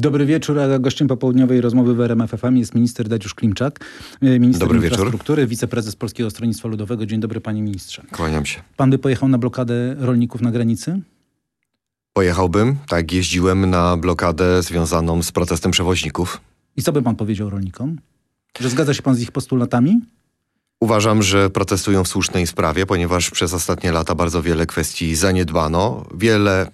Dobry wieczór, a gościem popołudniowej rozmowy w RMF FM jest minister Daciusz Klimczak, e, minister Dobry infrastruktury, wieczór. wiceprezes Polskiego Stronnictwa Ludowego. Dzień dobry panie ministrze. Kłaniam się. Pan by pojechał na blokadę rolników na granicy? Pojechałbym, tak, jeździłem na blokadę związaną z protestem przewoźników. I co by pan powiedział rolnikom? Że zgadza się pan z ich postulatami? Uważam, że protestują w słusznej sprawie, ponieważ przez ostatnie lata bardzo wiele kwestii zaniedbano. Wiele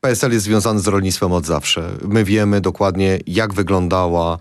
PSL jest związany z rolnictwem od zawsze. My wiemy dokładnie, jak wyglądała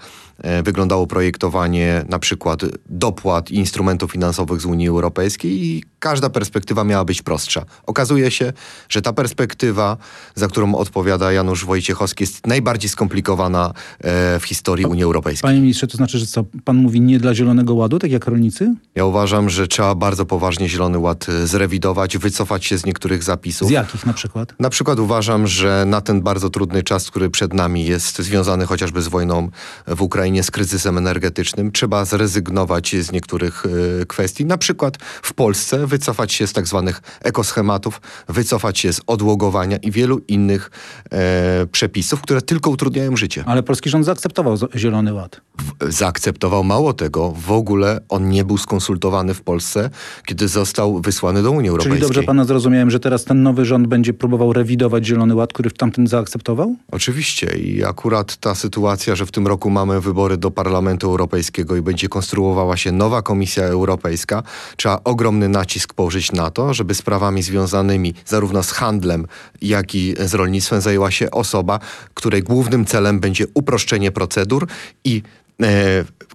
wyglądało projektowanie na przykład dopłat i instrumentów finansowych z Unii Europejskiej i każda perspektywa miała być prostsza. Okazuje się, że ta perspektywa, za którą odpowiada Janusz Wojciechowski, jest najbardziej skomplikowana e, w historii Unii Europejskiej. Panie ministrze, to znaczy, że co, pan mówi nie dla Zielonego Ładu, tak jak rolnicy? Ja uważam, że trzeba bardzo poważnie Zielony Ład e, zrewidować, wycofać się z niektórych zapisów. Z jakich na przykład? Na przykład uważam, że na ten bardzo trudny czas, który przed nami jest związany chociażby z wojną w Ukrainie, Ukrainie z kryzysem energetycznym, trzeba zrezygnować z niektórych y, kwestii. Na przykład w Polsce wycofać się z tak zwanych ekoschematów, wycofać się z odłogowania i wielu innych e, przepisów, które tylko utrudniają życie. Ale polski rząd zaakceptował Zielony Ład. W, zaakceptował mało tego. W ogóle on nie był skonsultowany w Polsce, kiedy został wysłany do Unii Europejskiej. Czyli dobrze pana zrozumiałem, że teraz ten nowy rząd będzie próbował rewidować Zielony Ład, który w tamtym zaakceptował? Oczywiście i akurat ta sytuacja, że w tym roku mamy wybory wybory do Parlamentu Europejskiego i będzie konstruowała się nowa Komisja Europejska, trzeba ogromny nacisk położyć na to, żeby sprawami związanymi zarówno z handlem, jak i z rolnictwem zajęła się osoba, której głównym celem będzie uproszczenie procedur i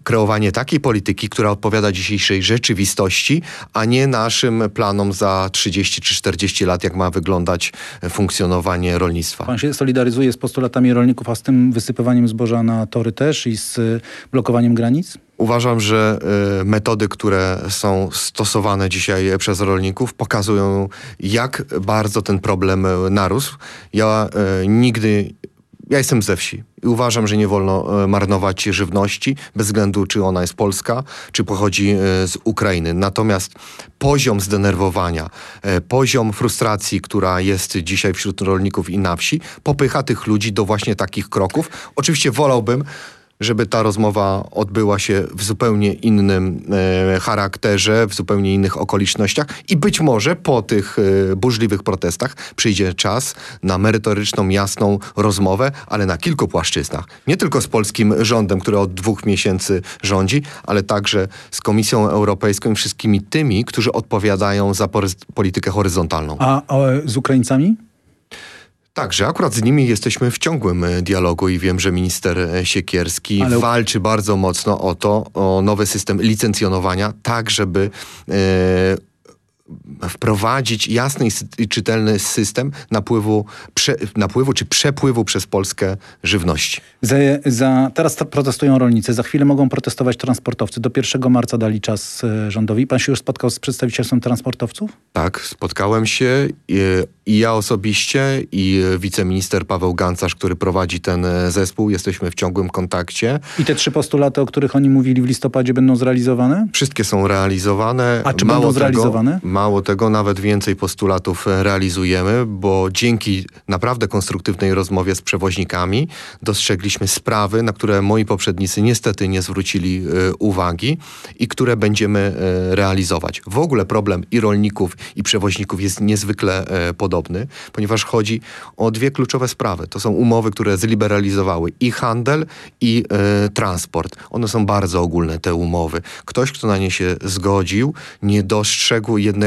kreowanie takiej polityki, która odpowiada dzisiejszej rzeczywistości, a nie naszym planom za 30 czy 40 lat, jak ma wyglądać funkcjonowanie rolnictwa. Pan się solidaryzuje z postulatami rolników, a z tym wysypywaniem zboża na tory też i z blokowaniem granic? Uważam, że metody, które są stosowane dzisiaj przez rolników, pokazują, jak bardzo ten problem narósł. Ja nigdy ja jestem ze wsi i uważam, że nie wolno e, marnować żywności, bez względu czy ona jest polska, czy pochodzi e, z Ukrainy. Natomiast poziom zdenerwowania, e, poziom frustracji, która jest dzisiaj wśród rolników i na wsi, popycha tych ludzi do właśnie takich kroków. Oczywiście wolałbym, żeby ta rozmowa odbyła się w zupełnie innym e, charakterze, w zupełnie innych okolicznościach i być może po tych e, burzliwych protestach przyjdzie czas na merytoryczną, jasną rozmowę, ale na kilku płaszczyznach. Nie tylko z polskim rządem, który od dwóch miesięcy rządzi, ale także z Komisją Europejską i wszystkimi tymi, którzy odpowiadają za politykę horyzontalną. A, a z Ukraińcami? Tak, że akurat z nimi jesteśmy w ciągłym e, dialogu i wiem, że minister e, Siekierski Ale... walczy bardzo mocno o to, o nowy system licencjonowania, tak żeby e, wprowadzić jasny i czytelny system napływu, prze, napływu czy przepływu przez Polskę żywności. Za, za, teraz protestują rolnicy, za chwilę mogą protestować transportowcy. Do 1 marca dali czas e, rządowi. Pan się już spotkał z przedstawicielstwem transportowców? Tak, spotkałem się i, i ja osobiście i wiceminister Paweł Gancarz, który prowadzi ten e, zespół. Jesteśmy w ciągłym kontakcie. I te trzy postulaty, o których oni mówili w listopadzie będą zrealizowane? Wszystkie są realizowane. A czy Mało będą zrealizowane? Tego, Mało tego, nawet więcej postulatów e, realizujemy, bo dzięki naprawdę konstruktywnej rozmowie z przewoźnikami dostrzegliśmy sprawy, na które moi poprzednicy niestety nie zwrócili e, uwagi i które będziemy e, realizować. W ogóle problem i rolników, i przewoźników jest niezwykle podobny, ponieważ chodzi o dwie kluczowe sprawy. To są umowy, które zliberalizowały i handel, i transport. One są bardzo ogólne, te umowy. Ktoś, kto na nie się zgodził, nie dostrzegł jednego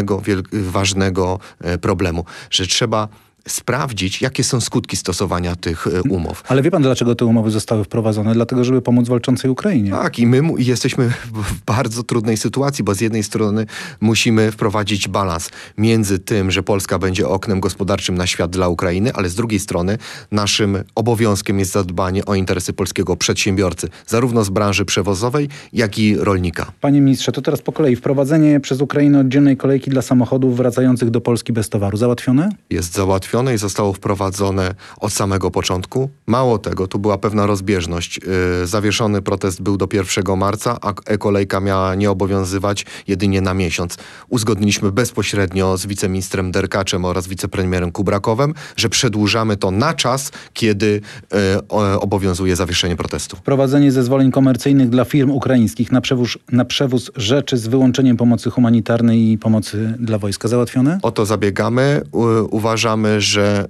ważnego e, problemu, że trzeba sprawdzić, jakie są skutki stosowania tych e, umów. Ale wie pan, dlaczego te umowy zostały wprowadzone? Dlatego, żeby pomóc walczącej Ukrainie. Tak, i my jesteśmy w bardzo trudnej sytuacji, bo z jednej strony musimy wprowadzić balans między tym, że Polska będzie oknem gospodarczym na świat dla Ukrainy, ale z drugiej strony naszym obowiązkiem jest zadbanie o interesy polskiego przedsiębiorcy, zarówno z branży przewozowej, jak i rolnika. Panie ministrze, to teraz po kolei. Wprowadzenie przez Ukrainę oddzielnej kolejki dla samochodów wracających do Polski bez towaru. Załatwione? Jest załatwione i zostało wprowadzone od samego początku. Mało tego, tu była pewna rozbieżność. Yy, zawieszony protest był do 1 marca, a e-kolejka miała nie obowiązywać jedynie na miesiąc. Uzgodniliśmy bezpośrednio z wiceministrem Derkaczem oraz wicepremierem Kubrakowem, że przedłużamy to na czas, kiedy yy, obowiązuje zawieszenie protestu. Wprowadzenie zezwoleń komercyjnych dla firm ukraińskich na przewóz, na przewóz rzeczy z wyłączeniem pomocy humanitarnej i pomocy dla wojska załatwione? O to zabiegamy. Uważamy, że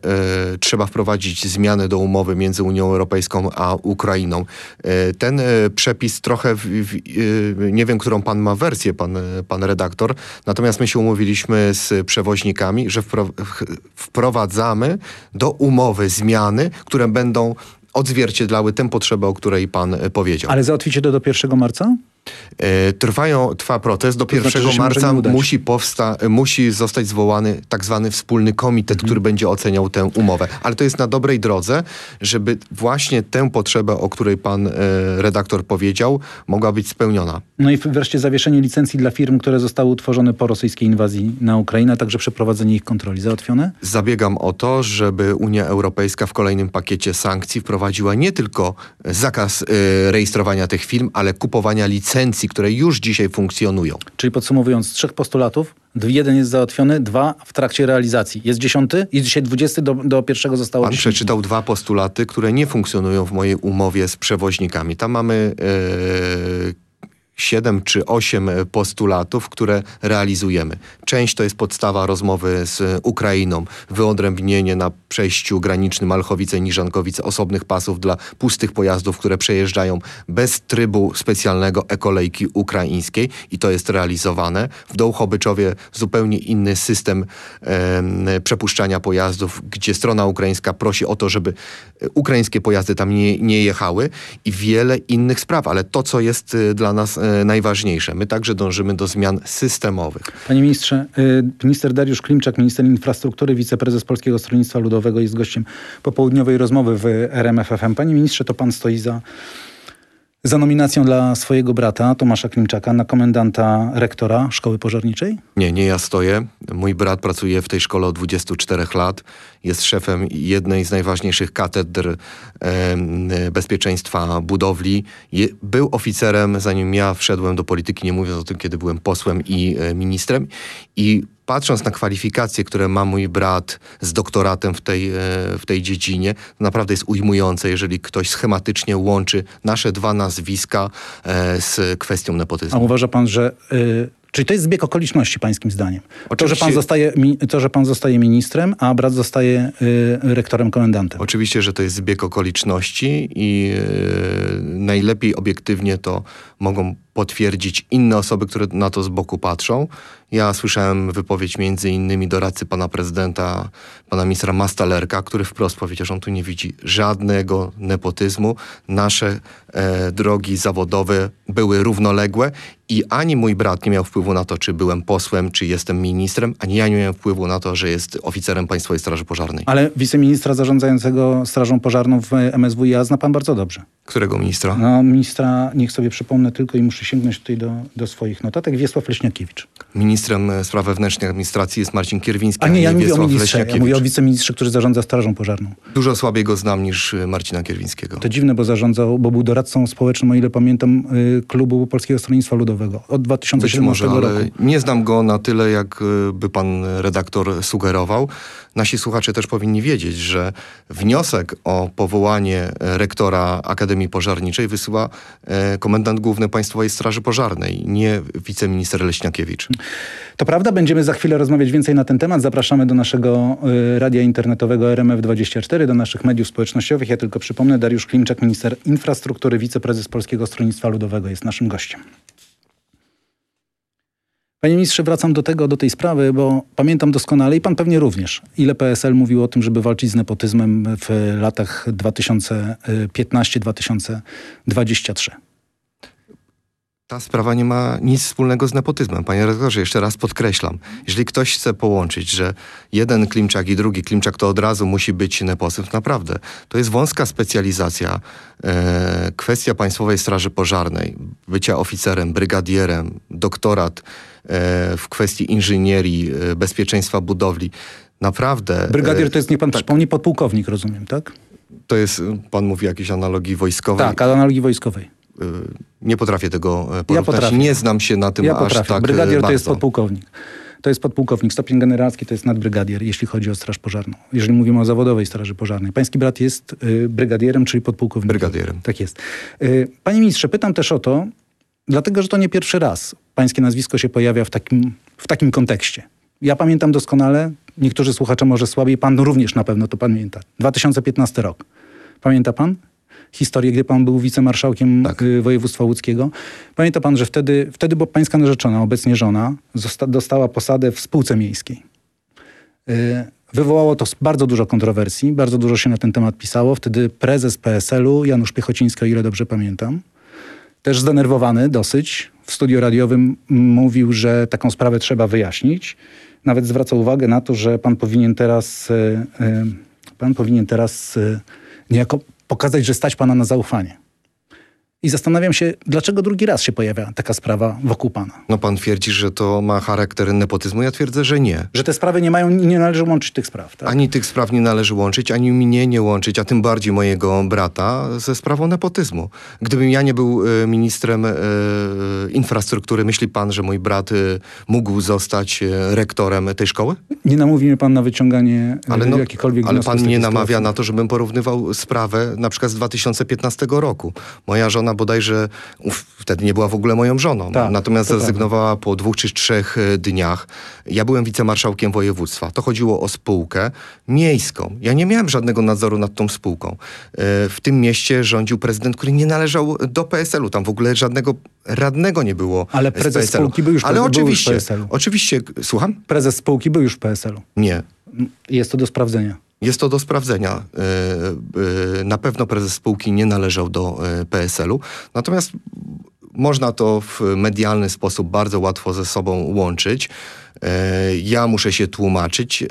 y, trzeba wprowadzić zmiany do umowy między Unią Europejską a Ukrainą. Y, ten y, przepis trochę, w, w, nie wiem, którą pan ma wersję, pan, pan redaktor, natomiast my się umówiliśmy z przewoźnikami, że wpro, wprowadzamy do umowy zmiany, które będą odzwierciedlały tę potrzebę, o której pan powiedział. Ale załatwicie to do 1 marca? E, trwają, trwa protest. Do to 1 znaczy, marca musi, powsta, musi zostać zwołany tak zwany wspólny komitet, mhm. który będzie oceniał tę umowę. Ale to jest na dobrej drodze, żeby właśnie tę potrzebę, o której pan e, redaktor powiedział, mogła być spełniona. No i wreszcie zawieszenie licencji dla firm, które zostały utworzone po rosyjskiej inwazji na Ukrainę, a także przeprowadzenie ich kontroli. Załatwione? Zabiegam o to, żeby Unia Europejska w kolejnym pakiecie sankcji wprowadziła nie tylko zakaz e, rejestrowania tych firm, ale kupowania licencji które już dzisiaj funkcjonują. Czyli podsumowując, z trzech postulatów, jeden jest załatwiony, dwa w trakcie realizacji. Jest dziesiąty i dzisiaj dwudziesty do, do pierwszego zostało Pan przeczytał dwa postulaty, które nie funkcjonują w mojej umowie z przewoźnikami. Tam mamy... Yy siedem czy osiem postulatów, które realizujemy. Część to jest podstawa rozmowy z Ukrainą, wyodrębnienie na przejściu granicznym Malchowice-Niżankowice osobnych pasów dla pustych pojazdów, które przejeżdżają bez trybu specjalnego ekolejki ukraińskiej i to jest realizowane. W Dołchobyczowie zupełnie inny system e, przepuszczania pojazdów, gdzie strona ukraińska prosi o to, żeby ukraińskie pojazdy tam nie, nie jechały i wiele innych spraw, ale to, co jest e, dla nas E, najważniejsze. My także dążymy do zmian systemowych. Panie ministrze, e, minister Dariusz Klimczak, minister infrastruktury, wiceprezes Polskiego Stronnictwa Ludowego jest gościem popołudniowej rozmowy w RMFFM. Panie ministrze, to pan stoi za za nominacją dla swojego brata Tomasza Klimczaka na komendanta rektora szkoły pożarniczej? Nie, nie ja stoję. Mój brat pracuje w tej szkole od 24 lat. Jest szefem jednej z najważniejszych katedr e, bezpieczeństwa budowli. Je, był oficerem, zanim ja wszedłem do polityki, nie mówiąc o tym, kiedy byłem posłem i e, ministrem. I patrząc na kwalifikacje, które ma mój brat z doktoratem w tej, e, w tej dziedzinie, naprawdę jest ujmujące, jeżeli ktoś schematycznie łączy nasze dwa nazwiska e, z kwestią nepotyzmu. A uważa pan, że y, Czyli to jest zbieg okoliczności, pańskim zdaniem. To, że pan zostaje, to, że pan zostaje ministrem, a brat zostaje rektorem komendantem. Oczywiście, że to jest zbieg okoliczności i najlepiej obiektywnie to mogą potwierdzić inne osoby, które na to z boku patrzą. Ja słyszałem wypowiedź między innymi doradcy pana prezydenta, pana ministra Mastalerka, który wprost powiedział, że on tu nie widzi żadnego nepotyzmu. Nasze e, drogi zawodowe były równoległe i ani mój brat nie miał wpływu na to, czy byłem posłem, czy jestem ministrem, ani ja nie miałem wpływu na to, że jest oficerem Państwowej Straży Pożarnej. Ale wiceministra zarządzającego Strażą Pożarną w MSWiA zna pan bardzo dobrze. Którego ministra? No, ministra, niech sobie przypomnę tylko i muszę sięgnąć tutaj do, do swoich notatek, Wiesław Leśniakiewicz. Ministrem e, Spraw Wewnętrznych Administracji jest Marcin Kierwiński, a nie, ja nie mówię o ministrze, ja mówię o wiceministrze, który zarządza Strażą Pożarną. Dużo słabiej go znam niż e, Marcina Kierwińskiego. To dziwne, bo zarządzał, bo był doradcą społecznym, o ile pamiętam, y, klubu Polskiego Stronnictwa Ludowego od 2017 może, roku. Ale nie znam go na tyle, jak by pan redaktor sugerował. Nasi słuchacze też powinni wiedzieć, że wniosek o powołanie rektora Akademii Pożarniczej wysyła e, komendant główny Państwowej Straży Pożarnej, nie wiceminister Leśniakiewicz. To prawda, będziemy za chwilę rozmawiać więcej na ten temat. Zapraszamy do naszego y, radia internetowego RMF24, do naszych mediów społecznościowych. Ja tylko przypomnę, Dariusz Klimczak, minister infrastruktury, wiceprezes Polskiego Stronnictwa Ludowego jest naszym gościem. Panie ministrze, wracam do tego, do tej sprawy, bo pamiętam doskonale i pan pewnie również, ile PSL mówił o tym, żeby walczyć z nepotyzmem w latach 2015-2023. Ta sprawa nie ma nic wspólnego z nepotyzmem. Panie redaktorze, jeszcze raz podkreślam. Jeżeli ktoś chce połączyć, że jeden klimczak i drugi klimczak to od razu musi być nepotyzm, naprawdę. To jest wąska specjalizacja. E, kwestia Państwowej Straży Pożarnej, bycia oficerem, brygadierem, doktorat, w kwestii inżynierii, e, bezpieczeństwa budowli. naprawdę... Brygadier e, to jest, niech pan przypomni, podpułkownik, rozumiem, tak? To jest, pan mówi jakieś analogii wojskowej. Tak, analogii wojskowej. Y, Nie potrafię tego e, porównać. potrafię. Nie znam się na tym Ja aż potrafię. tak e, Brygadier to bardzo. jest podpułkownik. To jest podpułkownik. Stopień generalski to jest nadbrygadier, jeśli chodzi o Straż Pożarną. Jeżeli mówimy o zawodowej Straży Pożarnej. Pański brat jest y, brygadierem, czyli podpułkownikiem. Brygadierem. Tak jest. Y, panie ministrze, pytam też o to, dlatego że to nie pierwszy raz pańskie nazwisko się pojawia w takim, w takim kontekście. Ja pamiętam doskonale, niektórzy słuchacze może słabiej, pan również na pewno to pamięta. 2015 rok. Pamięta pan? Historię, gdy pan był wicemarszałkiem Tak. y, województwa łódzkiego. Pamięta pan, że wtedy, wtedy bo pańska narzeczona, obecnie żona, dostała posadę w spółce miejskiej. Y, Wywołało to bardzo dużo kontrowersji, bardzo dużo się na ten temat pisało. Wtedy prezes PSL-u, Janusz Piechociński, o ile dobrze pamiętam, też zdenerwowany dosyć, w studiu radiowym mówił, że taką sprawę trzeba wyjaśnić. Nawet zwracał uwagę na to, że pan powinien teraz, e, e, pan powinien teraz e, niejako pokazać, że stać pana na zaufanie. I zastanawiam się, dlaczego drugi raz się pojawia taka sprawa wokół pana. No pan twierdzi, że to ma charakter nepotyzmu. Ja twierdzę, że nie. Że te sprawy nie mają, nie należy łączyć tych spraw. Tak? Ani tych spraw nie należy łączyć, ani mnie nie łączyć, a tym bardziej mojego brata ze sprawą nepotyzmu. Gdybym ja nie był e, ministrem e, infrastruktury, myśli pan, że mój brat e, mógł zostać rektorem tej szkoły? Nie namówi mnie pan na wyciąganie Ale, no, jakichkolwiek ale pan mnie namawia sytuacji. na to, żebym porównywał sprawę na przykład z 2015 roku. Moja żona bodajże, uf, wtedy nie była w ogóle moją żoną, Tak, natomiast zrezygnowała po dwóch czy trzech e, dniach. Ja byłem wicemarszałkiem województwa. To chodziło o spółkę miejską. Ja nie miałem żadnego nadzoru nad tą spółką. E, W tym mieście rządził prezydent, który nie należał do PSL-u. Tam w ogóle żadnego radnego nie było Ale prezes spółki był już- Ale był już oczywiście, PSL-u. oczywiście, słucham? Prezes spółki był już w PSL-u. Nie. Jest to do sprawdzenia. Jest to do sprawdzenia. E, e, Na pewno prezes spółki nie należał do e, PSL-u. Natomiast można to w medialny sposób bardzo łatwo ze sobą łączyć. Ja muszę się tłumaczyć.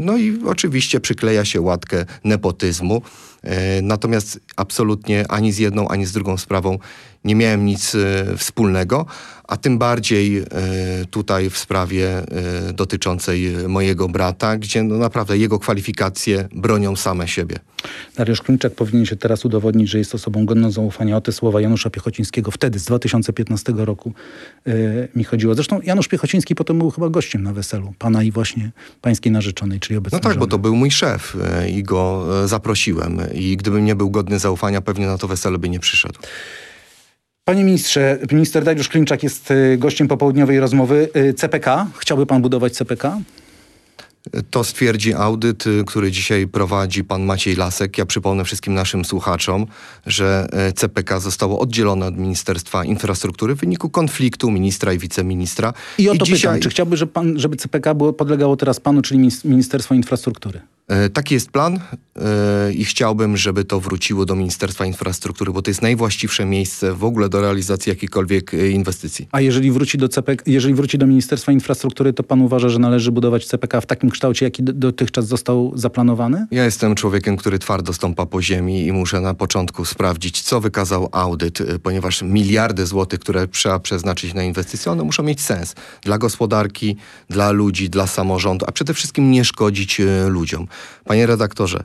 No i oczywiście przykleja się łatkę nepotyzmu. Natomiast absolutnie ani z jedną, ani z drugą sprawą nie miałem nic e, wspólnego, a tym bardziej e, tutaj w sprawie e, dotyczącej mojego brata, gdzie no naprawdę jego kwalifikacje bronią same siebie. Dariusz Klimczak powinien się teraz udowodnić, że jest osobą godną zaufania. O te słowa Janusza Piechocińskiego wtedy, z 2015 roku yy, mi chodziło. Zresztą Janusz Piechociński potem był chyba gościem na weselu pana i właśnie pańskiej narzeczonej, czyli obecnej No tak, bo żony. to był mój szef i go zaprosiłem. I gdybym nie był godny zaufania, pewnie na to wesele by nie przyszedł. Panie ministrze, minister Dariusz Klimczak jest y, gościem popołudniowej rozmowy. Y, CPK, chciałby pan budować CPK? To stwierdzi audyt, y, który dzisiaj prowadzi pan Maciej Lasek. Ja przypomnę wszystkim naszym słuchaczom, że CPK zostało oddzielone od Ministerstwa Infrastruktury w wyniku konfliktu ministra i wiceministra. I o to dzisiaj, pytam, czy chciałby, żeby, pan, żeby CPK było, podlegało teraz panu, czyli Minis- Ministerstwo Infrastruktury? E, Taki jest plan e, i chciałbym, żeby to wróciło do Ministerstwa Infrastruktury, bo to jest najwłaściwsze miejsce w ogóle do realizacji jakiejkolwiek e, inwestycji. A jeżeli wróci do CPK, jeżeli wróci do Ministerstwa Infrastruktury, to pan uważa, że należy budować CPK w takim kształcie, jaki dotychczas został zaplanowany? Ja jestem człowiekiem, który twardo stąpa po ziemi i muszę na początku sprawdzić, co wykazał audyt, ponieważ miliardy złotych, które trzeba przeznaczyć na inwestycje, one muszą mieć sens dla gospodarki, dla ludzi, dla samorządu, a przede wszystkim nie szkodzić ludziom. Panie redaktorze,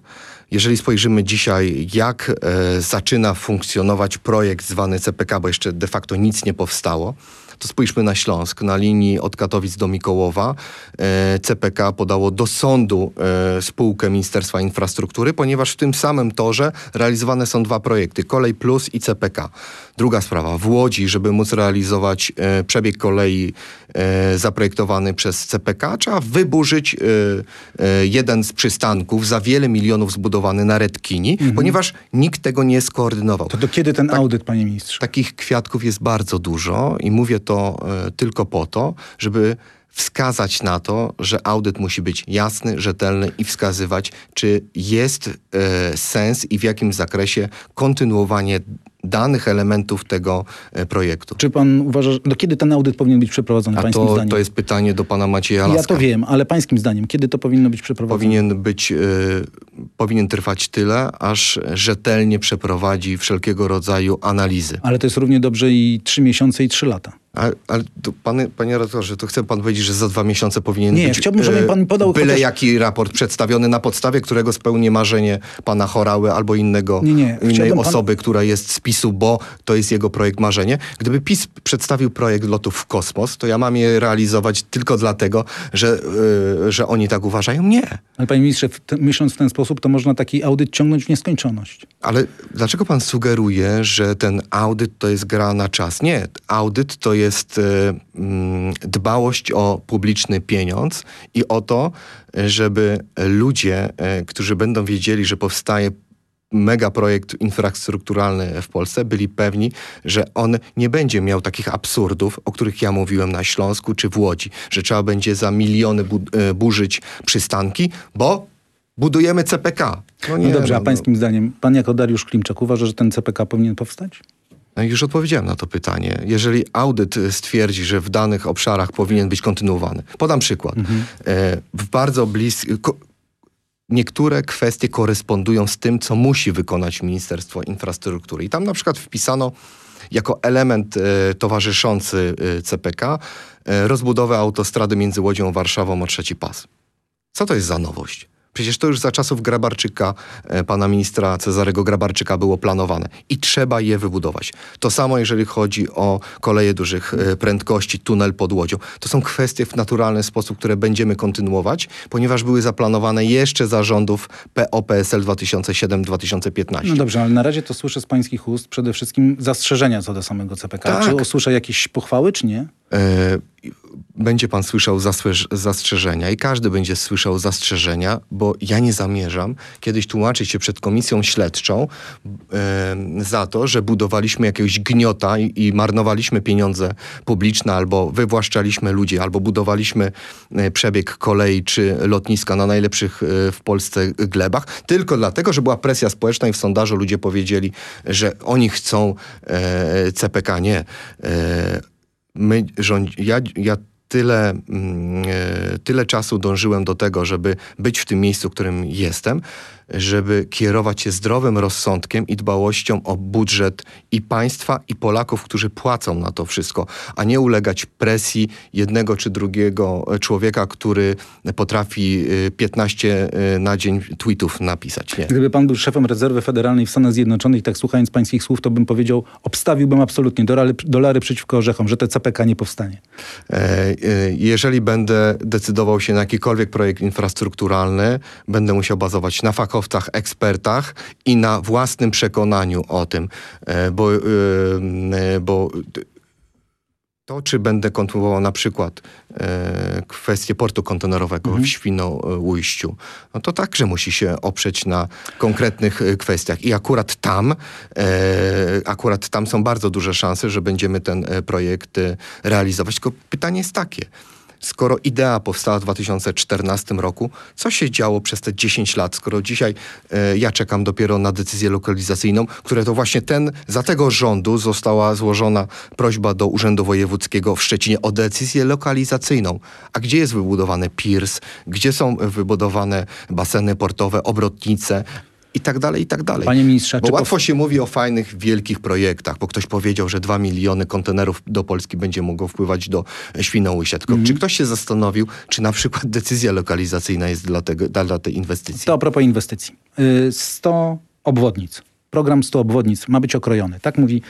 jeżeli spojrzymy dzisiaj, jak e, zaczyna funkcjonować projekt zwany CPK, bo jeszcze de facto nic nie powstało, to spójrzmy na Śląsk. Na linii od Katowic do Mikołowa e, CPK podało do sądu e, spółkę Ministerstwa Infrastruktury, ponieważ w tym samym torze realizowane są dwa projekty, Kolej Plus i CPK. Druga sprawa, w Łodzi, żeby móc realizować e, przebieg kolei e, zaprojektowany przez CPK, trzeba wyburzyć e, jeden z przystanków za wiele milionów zbudowany na Redkini, ponieważ nikt tego nie skoordynował. To do kiedy ten audyt, panie ministrze? Takich kwiatków jest bardzo dużo i mówię to tylko po to, żeby wskazać na to, że audyt musi być jasny, rzetelny i wskazywać, czy jest e, sens i w jakim zakresie kontynuowanie danych elementów tego e, projektu. Czy pan uważa, do kiedy ten audyt powinien być przeprowadzony, A pańskim to, zdaniem? to jest pytanie do pana Macieja Ja Laska. to wiem, ale pańskim zdaniem, kiedy to powinno być przeprowadzone? Powinien być, e, powinien trwać tyle, aż rzetelnie przeprowadzi wszelkiego rodzaju analizy. Ale to jest równie dobrze i trzy miesiące i trzy lata. Ale, ale to panie, panie redaktorze, to chce pan powiedzieć, że za dwa miesiące powinien Nie, być chciałbym, żeby e, pan podał byle chociaż- jaki raport przedstawiony, na podstawie którego spełni marzenie pana Chorały albo innego, Nie, nie, innej chciałbym pan- osoby, która jest z PiSu, bo to jest jego projekt marzenie. Gdyby PiS przedstawił projekt lotów w kosmos, to ja mam je realizować tylko dlatego, że, e, że oni tak uważają? Nie. Ale panie ministrze, w te, myśląc w ten sposób, to można taki audyt ciągnąć w nieskończoność. Ale dlaczego pan sugeruje, że ten audyt to jest gra na czas? Nie, audyt to jest e, mm, dbałość o publiczny pieniądz i o to, żeby ludzie, e, którzy będą wiedzieli, że powstaje mega projekt infrastrukturalny w Polsce, byli pewni, że on nie będzie miał takich absurdów, o których ja mówiłem na Śląsku czy w Łodzi, że trzeba będzie za miliony bu- e, burzyć przystanki, bo budujemy CPK. No nie, dobrze, a no, pańskim zdaniem, pan jako Dariusz Klimczak uważa, że ten CPK powinien powstać? No już odpowiedziałem na to pytanie. Jeżeli audyt stwierdzi, że w danych obszarach powinien być kontynuowany. Podam przykład. E, W bardzo bliskim... Niektóre kwestie korespondują z tym, co musi wykonać Ministerstwo Infrastruktury. I tam na przykład wpisano jako element e, towarzyszący e, CPK rozbudowę autostrady między Łodzią a Warszawą o trzeci pas. Co to jest za nowość? Przecież to już za czasów Grabarczyka, e, pana ministra Cezarego Grabarczyka było planowane i trzeba je wybudować. To samo jeżeli chodzi o koleje dużych e, prędkości, tunel pod Łodzią. To są kwestie w naturalny sposób, które będziemy kontynuować, ponieważ były zaplanowane jeszcze za rządów PO-PSL 2007-2015. No dobrze, ale na razie to słyszę z pańskich ust przede wszystkim zastrzeżenia co do samego CPK. Tak. Czy usłyszę jakieś pochwały, czy nie? E, będzie pan słyszał zastrzeżenia i każdy będzie słyszał zastrzeżenia, bo ja nie zamierzam kiedyś tłumaczyć się przed komisją śledczą e, za to, że budowaliśmy jakiegoś gniota i, i marnowaliśmy pieniądze publiczne, albo wywłaszczaliśmy ludzi, albo budowaliśmy e, przebieg kolei czy lotniska na najlepszych e, w Polsce glebach, tylko dlatego, że była presja społeczna i w sondażu ludzie powiedzieli, że oni chcą CPK. Nie. My rządzi, ja, ja tyle, mm, e, tyle czasu dążyłem do tego, żeby być w tym miejscu, w którym jestem, żeby kierować się zdrowym rozsądkiem i dbałością o budżet i państwa, i Polaków, którzy płacą na to wszystko, a nie ulegać presji jednego czy drugiego człowieka, który potrafi e, 15 e, na dzień tweetów napisać. Nie. Gdyby pan był szefem rezerwy federalnej w Stanach Zjednoczonych, tak słuchając pańskich słów, to bym powiedział, obstawiłbym absolutnie dolary, dolary przeciwko orzechom, że te CPK nie powstanie. E, e, Jeżeli będę decydował się na jakikolwiek projekt infrastrukturalny, będę musiał bazować na fachowcach, ekspertach i na własnym przekonaniu o tym, e, bo, e, e, bo to, czy będę kontynuował na przykład e, kwestię portu kontenerowego w Świnoujściu, no to także musi się oprzeć na konkretnych kwestiach. I akurat tam, e, akurat tam są bardzo duże szanse, że będziemy ten projekt realizować. Tylko pytanie jest takie. Skoro idea powstała w 2014 roku, co się działo przez te 10 lat, skoro dzisiaj e, ja czekam dopiero na decyzję lokalizacyjną, które to właśnie ten, za tego rządu została złożona prośba do Urzędu Wojewódzkiego w Szczecinie o decyzję lokalizacyjną. A gdzie jest wybudowany piers, gdzie są wybudowane baseny portowe, obrotnice i tak dalej, i tak dalej. Panie ministrze, Bo łatwo się mówi o fajnych, wielkich projektach, bo ktoś powiedział, że 2 miliony kontenerów do Polski będzie mogło wpływać do Świnoujścia. Tylko czy ktoś się zastanowił, czy na przykład decyzja lokalizacyjna jest dla, tego, dla, tej inwestycji? To a propos inwestycji. Y, 100 obwodnic. Program 100 obwodnic ma być okrojony. Tak mówi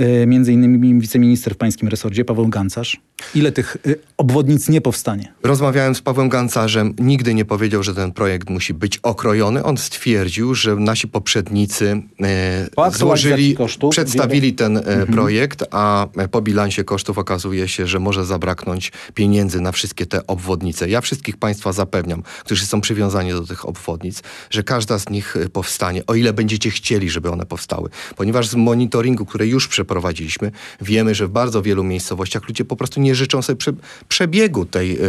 y, między innymi wiceminister w pańskim resorcie, Paweł Gancarz. Ile tych y, obwodnic nie powstanie? Rozmawiałem z Pawłem Gancarzem, nigdy nie powiedział, że ten projekt musi być okrojony. On stwierdził, że nasi poprzednicy e, złożyli, kosztów przedstawili ten e, Mhm. projekt, a e, po bilansie kosztów okazuje się, że może zabraknąć pieniędzy na wszystkie te obwodnice. Ja wszystkich Państwa zapewniam, którzy są przywiązani do tych obwodnic, że każda z nich e, powstanie, o ile będziecie chcieli, żeby one powstały. Ponieważ z monitoringu, który już przeprowadziliśmy, wiemy, że w bardzo wielu miejscowościach ludzie po prostu nie nie życzą sobie prze, przebiegu tej e,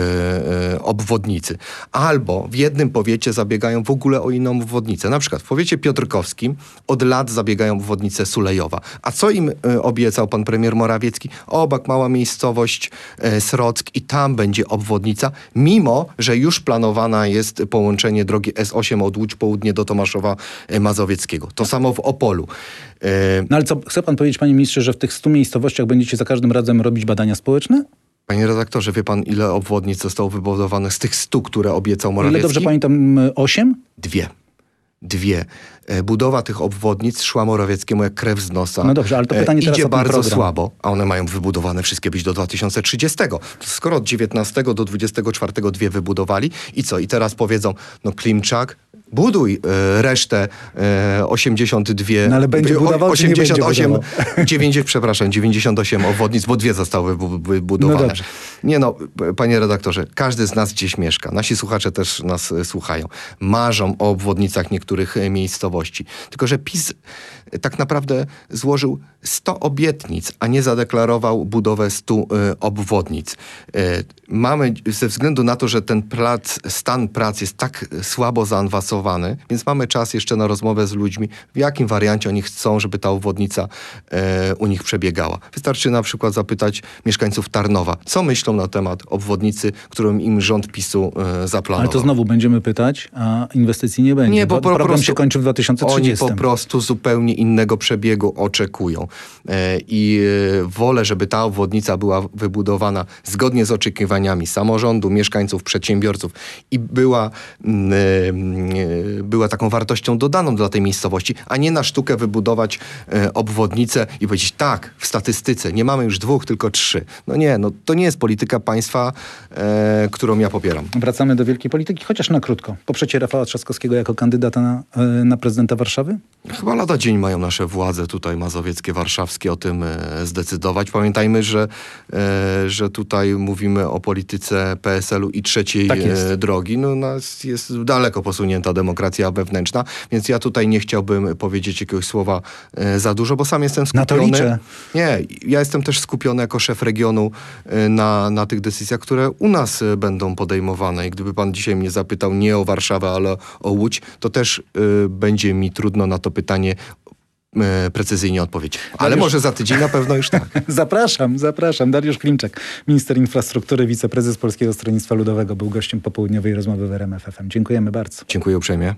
e, obwodnicy. Albo w jednym powiecie zabiegają w ogóle o inną obwodnicę. Na przykład w powiecie piotrkowskim od lat zabiegają obwodnicę Sulejowa. A co im e, obiecał pan premier Morawiecki? Obak, mała miejscowość Srock i tam będzie obwodnica, mimo, że już planowana jest połączenie drogi S8 od Łódź Południe do Tomaszowa Mazowieckiego. To samo w Opolu. No ale co, chce pan powiedzieć, panie ministrze, że w tych 100 miejscowościach będziecie za każdym razem robić badania społeczne? Panie redaktorze, wie pan, ile obwodnic zostało wybudowanych z tych stu, które obiecał O ile Morawiecki? dobrze pamiętam, 8? Dwie. Dwie. E, Budowa tych obwodnic szła Morawieckiemu jak krew z nosa. No dobrze, ale to E, pytanie teraz Idzie bardzo program. słabo, a one mają wybudowane wszystkie być do 2030. To skoro od 19 do 24 dwie wybudowali i co? I teraz powiedzą, no Klimczak, buduj e, resztę e, 82... No ale będzie budował, czy nie będzie 88, budował? 90, przepraszam, 98 obwodnic, bo dwie zostały wybu- wybudowane. No dobrze. Nie no, panie redaktorze, każdy z nas gdzieś mieszka. Nasi słuchacze też nas e, słuchają. Marzą o obwodnicach niektórych e, Tylko, że PiS tak naprawdę złożył 100 obietnic, a nie zadeklarował budowę 100 e, obwodnic. E, mamy, ze względu na to, że ten prac, stan prac jest tak słabo zaawansowany, więc mamy czas jeszcze na rozmowę z ludźmi, w jakim wariancie oni chcą, żeby ta obwodnica e, u nich przebiegała. Wystarczy na przykład zapytać mieszkańców Tarnowa, co myślą na temat obwodnicy, którą im rząd PiSu zaplanował. Ale to znowu będziemy pytać, a inwestycji nie będzie. Nie, bo po program prostu się kończy w Oni 2030. po prostu zupełnie innego przebiegu oczekują. E, I e, wolę, żeby ta obwodnica była wybudowana zgodnie z oczekiwaniami samorządu, mieszkańców, przedsiębiorców i była, e, była taką wartością dodaną dla tej miejscowości, a nie na sztukę wybudować obwodnicę i powiedzieć tak, w statystyce nie mamy już dwóch, tylko trzy. No nie, no to nie jest polityka państwa, którą ja popieram. Wracamy do wielkiej polityki, chociaż na krótko. Poprzecie Rafała Trzaskowskiego jako kandydata na, na prezydenta Warszawy? Chyba lada dzień mają nasze władze tutaj mazowieckie, warszawskie o tym e, zdecydować. Pamiętajmy, że, e, że tutaj mówimy o polityce PSL-u i trzeciej Tak e, drogi. No, nas jest daleko posunięta demokracja wewnętrzna, więc ja tutaj nie chciałbym powiedzieć jakiegoś słowa za dużo, bo sam jestem skupiony. Nie, ja jestem też skupiony jako szef regionu na, na tych decyzjach, które u nas będą podejmowane. I gdyby pan dzisiaj mnie zapytał nie o Warszawę, ale o Łódź, to też e, będzie mi trudno na to pytanie precyzyjnie odpowiedzieć. Ale Dariusz- może za tydzień na pewno już tak. Zapraszam, zapraszam. Dariusz Klimczak, minister infrastruktury, wiceprezes Polskiego Stronnictwa Ludowego, był gościem popołudniowej rozmowy w RMF FM. Dziękujemy bardzo. Dziękuję uprzejmie.